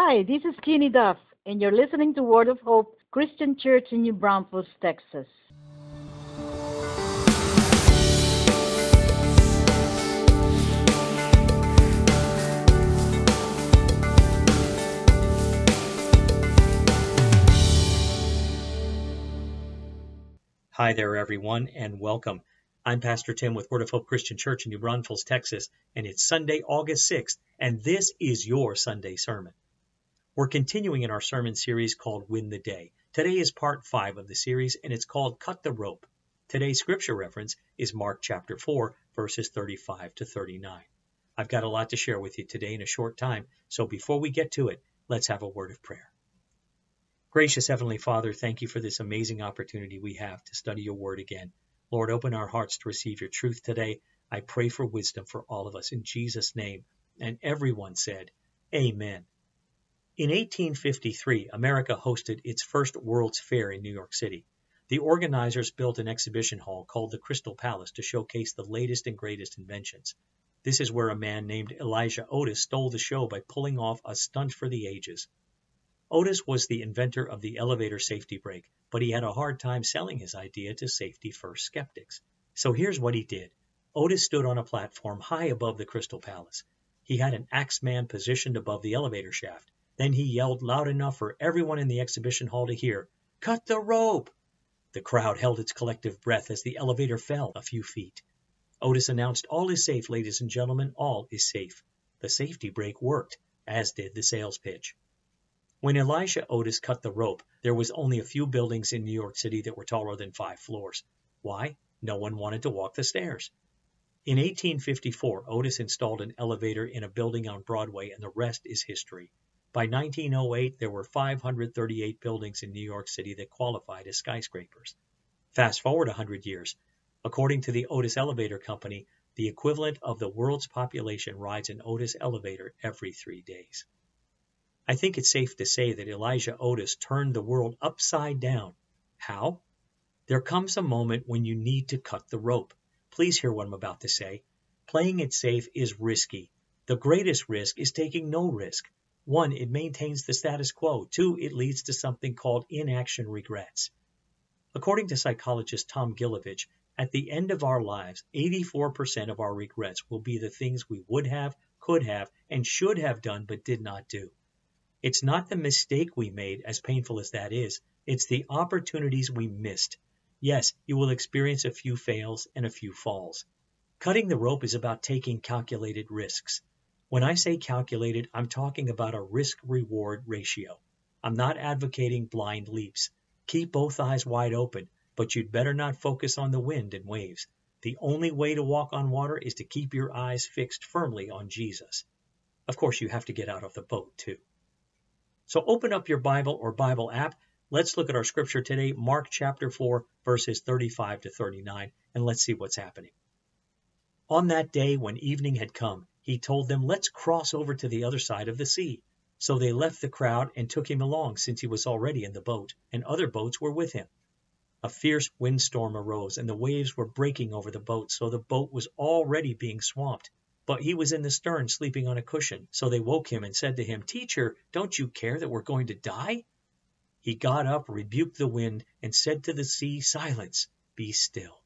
Hi, this is Kenny Duff, and you're listening to Word of Hope Christian Church in New Braunfels, Texas. Hi there, everyone, and welcome. I'm Pastor Tim with Word of Hope Christian Church in New Braunfels, Texas, and it's Sunday, August 6th, and this is your Sunday sermon. We're continuing in our sermon series called Win the Day. Today is part 5 of the series, and it's called Cut the Rope. Today's scripture reference is Mark chapter 4, verses 35 to 39. I've got a lot to share with you today in a short time, so before we get to it, let's have a word of prayer. Gracious Heavenly Father, thank you for this amazing opportunity we have to study your word again. Lord, open our hearts to receive your truth today. I pray for wisdom for all of us in Jesus' name. And everyone said, Amen. In 1853, America hosted its first World's Fair in New York City. The organizers built an exhibition hall called the Crystal Palace to showcase the latest and greatest inventions. This is where a man named Elijah Otis stole the show by pulling off a stunt for the ages. Otis was the inventor of the elevator safety brake, but he had a hard time selling his idea to safety first skeptics. So here's what he did. Otis stood on a platform high above the Crystal Palace. He had an axeman positioned above the elevator shaft. Then he yelled loud enough for everyone in the exhibition hall to hear, Cut the rope! The crowd held its collective breath as the elevator fell a few feet. Otis announced, All is safe, ladies and gentlemen, all is safe. The safety brake worked, as did the sales pitch. When Elijah Otis cut the rope, there was only a few buildings in New York City that were taller than five floors. Why? No one wanted to walk the stairs. In 1854, Otis installed an elevator in a building on Broadway, and the rest is history. By 1908, there were 538 buildings in New York City that qualified as skyscrapers. Fast forward 100 years. According to the Otis Elevator Company, the equivalent of the world's population rides an Otis elevator every three days. I think it's safe to say that Elijah Otis turned the world upside down. How? There comes a moment when you need to cut the rope. Please hear what I'm about to say. Playing it safe is risky. The greatest risk is taking no risk. One, it maintains the status quo. Two, it leads to something called inaction regrets. According to psychologist Tom Gilovich, at the end of our lives, 84% of our regrets will be the things we would have, could have, and should have done but did not do. It's not the mistake we made, as painful as that is, it's the opportunities we missed. Yes, you will experience a few fails and a few falls. Cutting the rope is about taking calculated risks. When I say calculated, I'm talking about a risk reward ratio. I'm not advocating blind leaps. Keep both eyes wide open, but you'd better not focus on the wind and waves. The only way to walk on water is to keep your eyes fixed firmly on Jesus. Of course, you have to get out of the boat, too. So open up your Bible or Bible app. Let's look at our scripture today, Mark chapter 4, verses 35 to 39, and let's see what's happening. On that day, when evening had come, he told them, Let's cross over to the other side of the sea. So they left the crowd and took him along, since he was already in the boat, and other boats were with him. A fierce windstorm arose, and the waves were breaking over the boat, so the boat was already being swamped. But he was in the stern sleeping on a cushion. So they woke him and said to him, Teacher, don't you care that we're going to die? He got up, rebuked the wind, and said to the sea, Silence, be still.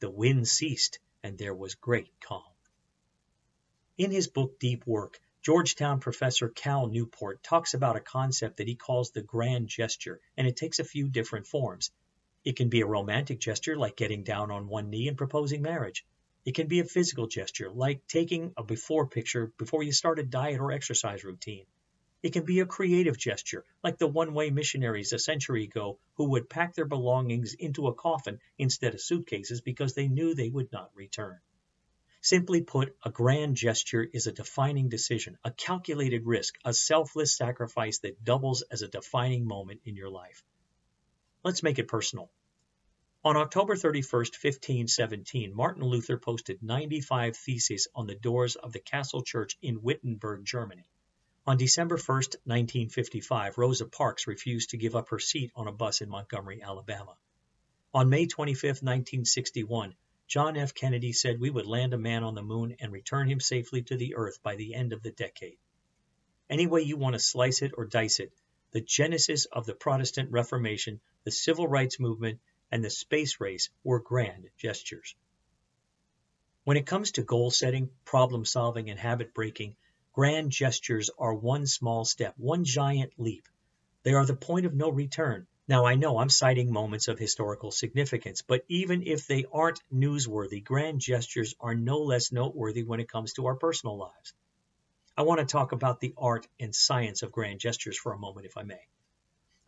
The wind ceased, and there was great calm. In his book Deep Work, Georgetown professor Cal Newport talks about a concept that he calls the grand gesture, and it takes a few different forms. It can be a romantic gesture, like getting down on one knee and proposing marriage. It can be a physical gesture, like taking a before picture before you start a diet or exercise routine. It can be a creative gesture, like the one way missionaries a century ago who would pack their belongings into a coffin instead of suitcases because they knew they would not return. Simply put, a grand gesture is a defining decision, a calculated risk, a selfless sacrifice that doubles as a defining moment in your life. Let's make it personal. On October 31, 1517, Martin Luther posted 95 theses on the doors of the Castle Church in Wittenberg, Germany. On December 1, 1955, Rosa Parks refused to give up her seat on a bus in Montgomery, Alabama. On May 25, 1961, John F. Kennedy said we would land a man on the moon and return him safely to the earth by the end of the decade. Any way you want to slice it or dice it, the genesis of the Protestant Reformation, the civil rights movement, and the space race were grand gestures. When it comes to goal setting, problem solving, and habit breaking, grand gestures are one small step, one giant leap. They are the point of no return. Now, I know I'm citing moments of historical significance, but even if they aren't newsworthy, grand gestures are no less noteworthy when it comes to our personal lives. I want to talk about the art and science of grand gestures for a moment, if I may.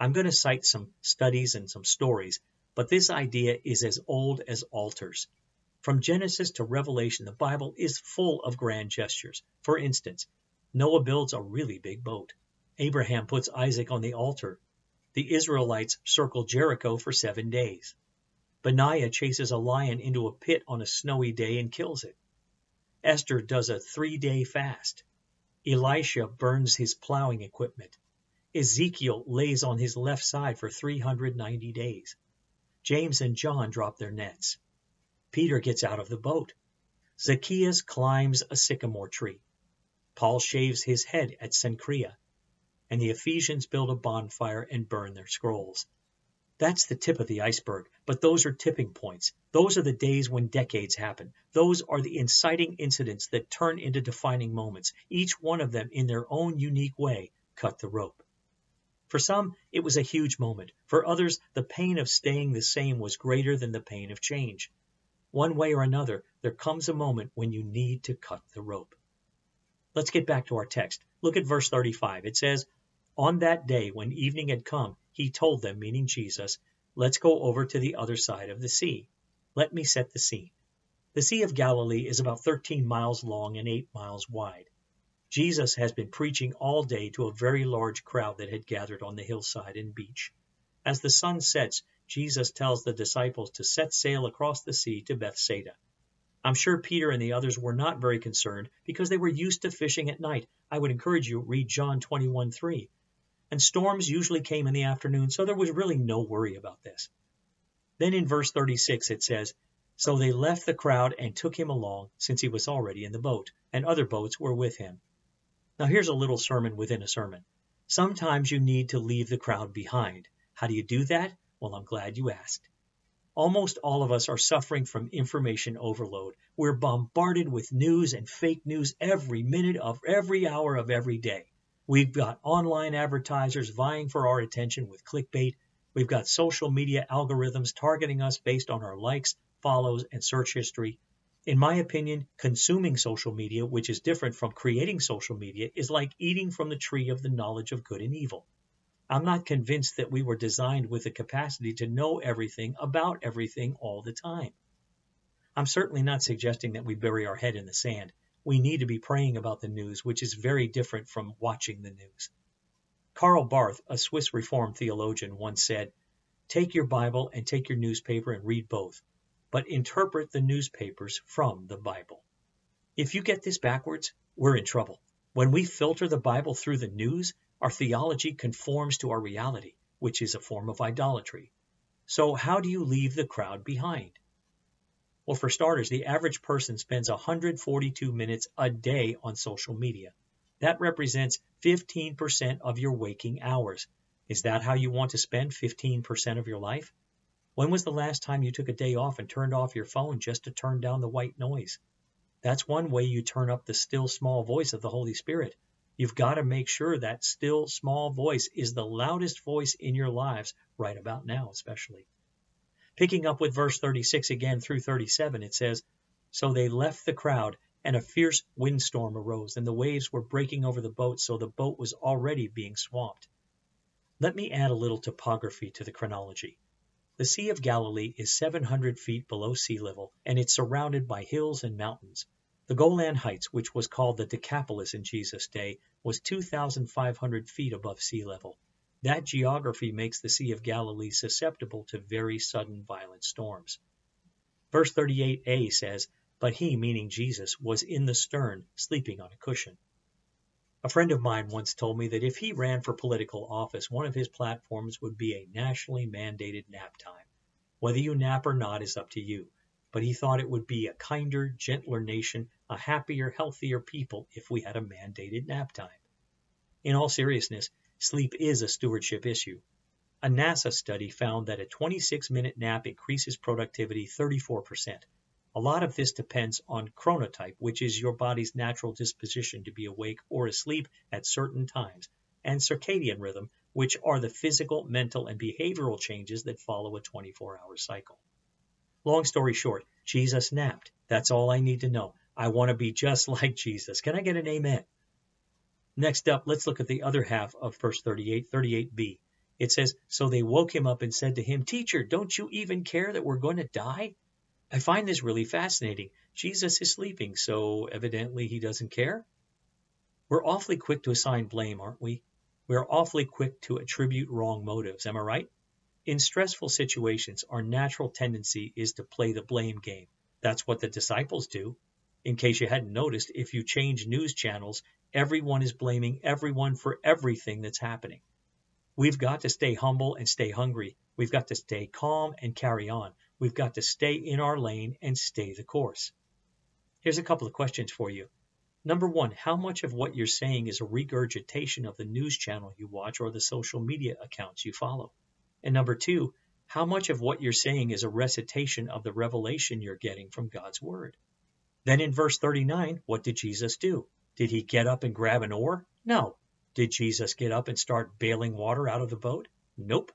I'm going to cite some studies and some stories, but this idea is as old as altars. From Genesis to Revelation, the Bible is full of grand gestures. For instance, Noah builds a really big boat. Abraham puts Isaac on the altar. The Israelites circle Jericho for seven days. Benaiah chases a lion into a pit on a snowy day and kills it. Esther does a three day fast. Elisha burns his plowing equipment. Ezekiel lays on his left side for 390 days. James and John drop their nets. Peter gets out of the boat. Zacchaeus climbs a sycamore tree. Paul shaves his head at Cenchrea. And the Ephesians build a bonfire and burn their scrolls. That's the tip of the iceberg, but those are tipping points. Those are the days when decades happen. Those are the inciting incidents that turn into defining moments. Each one of them, in their own unique way, cut the rope. For some, it was a huge moment. For others, the pain of staying the same was greater than the pain of change. One way or another, there comes a moment when you need to cut the rope. Let's get back to our text. Look at verse 35. It says, On that day, when evening had come, he told them, meaning Jesus, Let's go over to the other side of the sea. Let me set the scene. The Sea of Galilee is about 13 miles long and 8 miles wide. Jesus has been preaching all day to a very large crowd that had gathered on the hillside and beach. As the sun sets, Jesus tells the disciples to set sail across the sea to Bethsaida. I'm sure Peter and the others were not very concerned because they were used to fishing at night. I would encourage you read John 21:3 and storms usually came in the afternoon, so there was really no worry about this. Then in verse 36 it says, So they left the crowd and took him along, since he was already in the boat, and other boats were with him. Now here's a little sermon within a sermon. Sometimes you need to leave the crowd behind. How do you do that? Well, I'm glad you asked. Almost all of us are suffering from information overload. We're bombarded with news and fake news every minute of every hour of every day. We've got online advertisers vying for our attention with clickbait. We've got social media algorithms targeting us based on our likes, follows, and search history. In my opinion, consuming social media, which is different from creating social media, is like eating from the tree of the knowledge of good and evil. I'm not convinced that we were designed with the capacity to know everything about everything all the time. I'm certainly not suggesting that we bury our head in the sand we need to be praying about the news, which is very different from watching the news. Karl Barth, a Swiss Reformed theologian, once said, Take your Bible and take your newspaper and read both, but interpret the newspapers from the Bible. If you get this backwards, we're in trouble. When we filter the Bible through the news, our theology conforms to our reality, which is a form of idolatry. So, how do you leave the crowd behind? Well, for starters, the average person spends 142 minutes a day on social media. That represents 15% of your waking hours. Is that how you want to spend 15% of your life? When was the last time you took a day off and turned off your phone just to turn down the white noise? That's one way you turn up the still small voice of the Holy Spirit. You've got to make sure that still small voice is the loudest voice in your lives right about now, especially. Picking up with verse 36 again through 37, it says, So they left the crowd, and a fierce windstorm arose, and the waves were breaking over the boat, so the boat was already being swamped. Let me add a little topography to the chronology. The Sea of Galilee is 700 feet below sea level, and it's surrounded by hills and mountains. The Golan Heights, which was called the Decapolis in Jesus' day, was 2,500 feet above sea level. That geography makes the Sea of Galilee susceptible to very sudden violent storms. Verse 38a says, But he, meaning Jesus, was in the stern, sleeping on a cushion. A friend of mine once told me that if he ran for political office, one of his platforms would be a nationally mandated nap time. Whether you nap or not is up to you, but he thought it would be a kinder, gentler nation, a happier, healthier people if we had a mandated nap time. In all seriousness, sleep is a stewardship issue. A NASA study found that a 26 minute nap increases productivity 34%. A lot of this depends on chronotype, which is your body's natural disposition to be awake or asleep at certain times, and circadian rhythm, which are the physical, mental, and behavioral changes that follow a 24 hour cycle. Long story short, Jesus napped. That's all I need to know. I want to be just like Jesus. Can I get an amen? Next up, let's look at the other half of verse 38, 38b. It says, So they woke him up and said to him, Teacher, don't you even care that we're going to die? I find this really fascinating. Jesus is sleeping, so evidently he doesn't care. We're awfully quick to assign blame, aren't we? We're awfully quick to attribute wrong motives, am I right? In stressful situations, our natural tendency is to play the blame game. That's what the disciples do. In case you hadn't noticed, if you change news channels, everyone is blaming everyone for everything that's happening. We've got to stay humble and stay hungry. We've got to stay calm and carry on. We've got to stay in our lane and stay the course. Here's a couple of questions for you. Number one, how much of what you're saying is a regurgitation of the news channel you watch or the social media accounts you follow? And number two, how much of what you're saying is a recitation of the revelation you're getting from God's Word? Then in verse 39, what did Jesus do? Did he get up and grab an oar? No. Did Jesus get up and start bailing water out of the boat? Nope.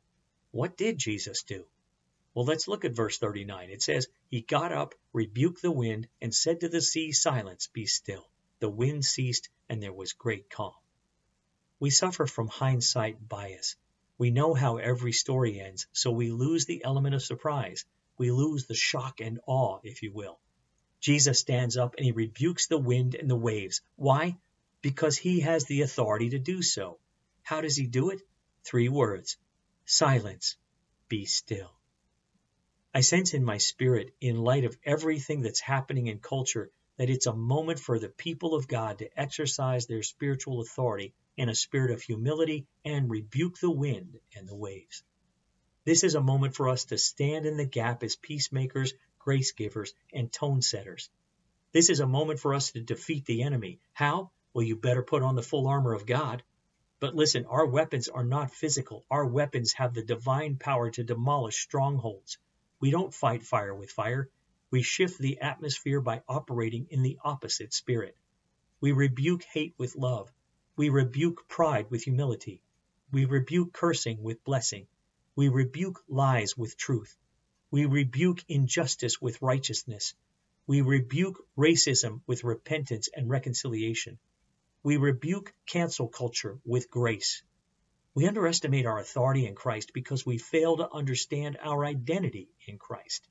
What did Jesus do? Well, let's look at verse 39. It says, He got up, rebuked the wind, and said to the sea, Silence, be still. The wind ceased, and there was great calm. We suffer from hindsight bias. We know how every story ends, so we lose the element of surprise. We lose the shock and awe, if you will. Jesus stands up and he rebukes the wind and the waves. Why? Because he has the authority to do so. How does he do it? Three words Silence, be still. I sense in my spirit, in light of everything that's happening in culture, that it's a moment for the people of God to exercise their spiritual authority in a spirit of humility and rebuke the wind and the waves. This is a moment for us to stand in the gap as peacemakers, grace givers, and tone setters. This is a moment for us to defeat the enemy. How? Well, you better put on the full armor of God. But listen, our weapons are not physical. Our weapons have the divine power to demolish strongholds. We don't fight fire with fire. We shift the atmosphere by operating in the opposite spirit. We rebuke hate with love. We rebuke pride with humility. We rebuke cursing with blessing. We rebuke lies with truth. We rebuke injustice with righteousness. We rebuke racism with repentance and reconciliation. We rebuke cancel culture with grace. We underestimate our authority in Christ because we fail to understand our identity in Christ.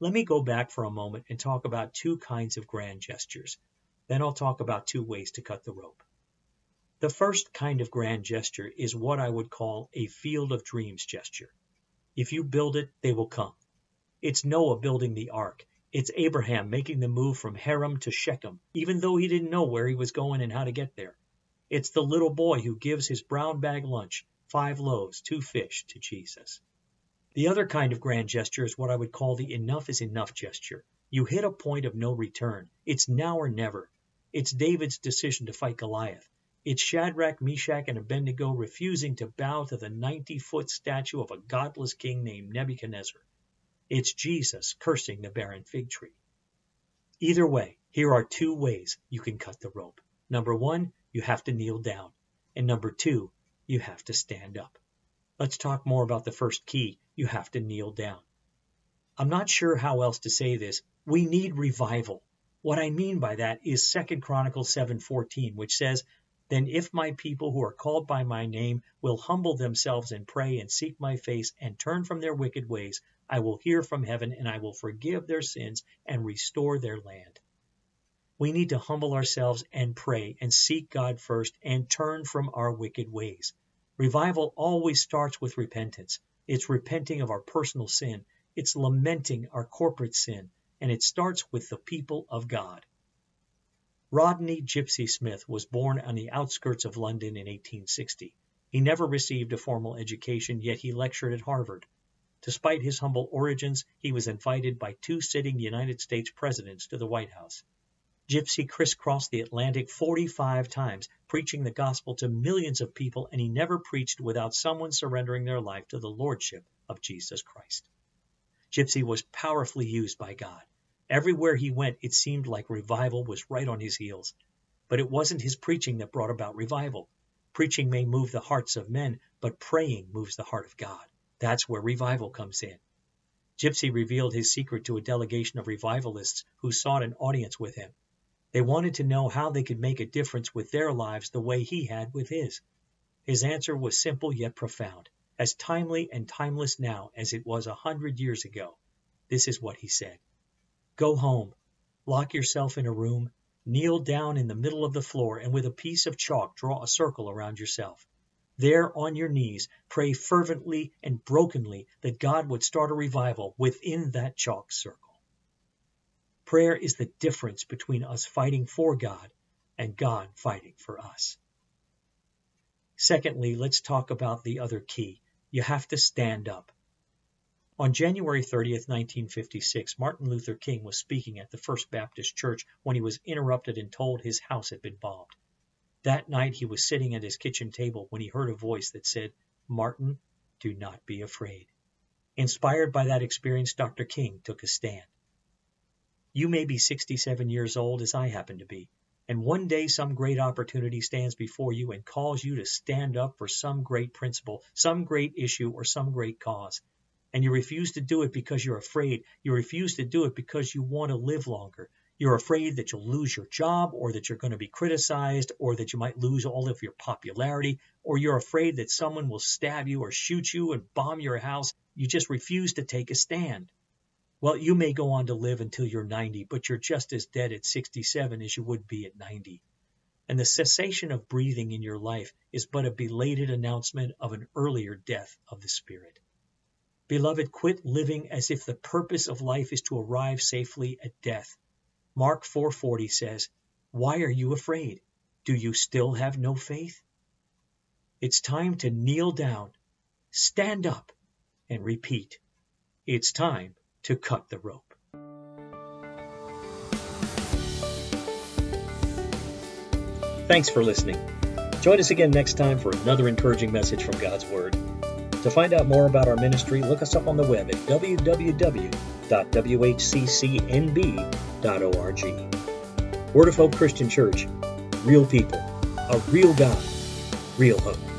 Let me go back for a moment and talk about two kinds of grand gestures. Then I'll talk about two ways to cut the rope. The first kind of grand gesture is what I would call a field of dreams gesture. If you build it, they will come. It's Noah building the ark. It's Abraham making the move from Haran to Shechem, even though he didn't know where he was going and how to get there. It's the little boy who gives his brown bag lunch, five loaves, two fish, to Jesus. The other kind of grand gesture is what I would call the enough is enough gesture. You hit a point of no return. It's now or never. It's David's decision to fight Goliath. It's Shadrach, Meshach, and Abednego refusing to bow to the 90 foot statue of a godless king named Nebuchadnezzar. It's Jesus cursing the barren fig tree. Either way, here are two ways you can cut the rope. Number one, you have to kneel down. And number two, you have to stand up. Let's talk more about the first key. You have to kneel down. I'm not sure how else to say this. We need revival. What I mean by that is 2 Chronicles 7:14, which says, "Then if my people who are called by my name will humble themselves and pray and seek my face and turn from their wicked ways, I will hear from heaven and I will forgive their sins and restore their land." We need to humble ourselves and pray and seek God first and turn from our wicked ways. Revival always starts with repentance. It's repenting of our personal sin, it's lamenting our corporate sin, and it starts with the people of God. Rodney Gypsy Smith was born on the outskirts of London in 1860. He never received a formal education, yet he lectured at Harvard. Despite his humble origins, he was invited by two sitting United States presidents to the White House. Gypsy crisscrossed the Atlantic 45 times, preaching the gospel to millions of people, and he never preached without someone surrendering their life to the lordship of Jesus Christ. Gypsy was powerfully used by God. Everywhere he went, it seemed like revival was right on his heels. But it wasn't his preaching that brought about revival. Preaching may move the hearts of men, but praying moves the heart of God. That's where revival comes in. Gypsy revealed his secret to a delegation of revivalists who sought an audience with him. They wanted to know how they could make a difference with their lives the way he had with his. His answer was simple yet profound, as timely and timeless now as it was a hundred years ago. This is what he said Go home, lock yourself in a room, kneel down in the middle of the floor, and with a piece of chalk draw a circle around yourself. There, on your knees, pray fervently and brokenly that God would start a revival within that chalk circle. Prayer is the difference between us fighting for God and God fighting for us. Secondly, let's talk about the other key. You have to stand up. On January 30th, 1956, Martin Luther King was speaking at the First Baptist Church when he was interrupted and told his house had been bombed. That night he was sitting at his kitchen table when he heard a voice that said, Martin, do not be afraid. Inspired by that experience, Dr. King took a stand. You may be 67 years old, as I happen to be, and one day some great opportunity stands before you and calls you to stand up for some great principle, some great issue, or some great cause. And you refuse to do it because you're afraid. You refuse to do it because you want to live longer. You're afraid that you'll lose your job, or that you're going to be criticized, or that you might lose all of your popularity, or you're afraid that someone will stab you or shoot you and bomb your house. You just refuse to take a stand. Well, you may go on to live until you're 90, but you're just as dead at 67 as you would be at 90. And the cessation of breathing in your life is but a belated announcement of an earlier death of the spirit. Beloved, quit living as if the purpose of life is to arrive safely at death. Mark 4:40 says, "Why are you afraid? Do you still have no faith?" It's time to kneel down, stand up, and repeat. It's time to cut the rope. Thanks for listening. Join us again next time for another encouraging message from God's Word. To find out more about our ministry, look us up on the web at www.whccnb.org. Word of Hope Christian Church. Real people, a real God, real hope.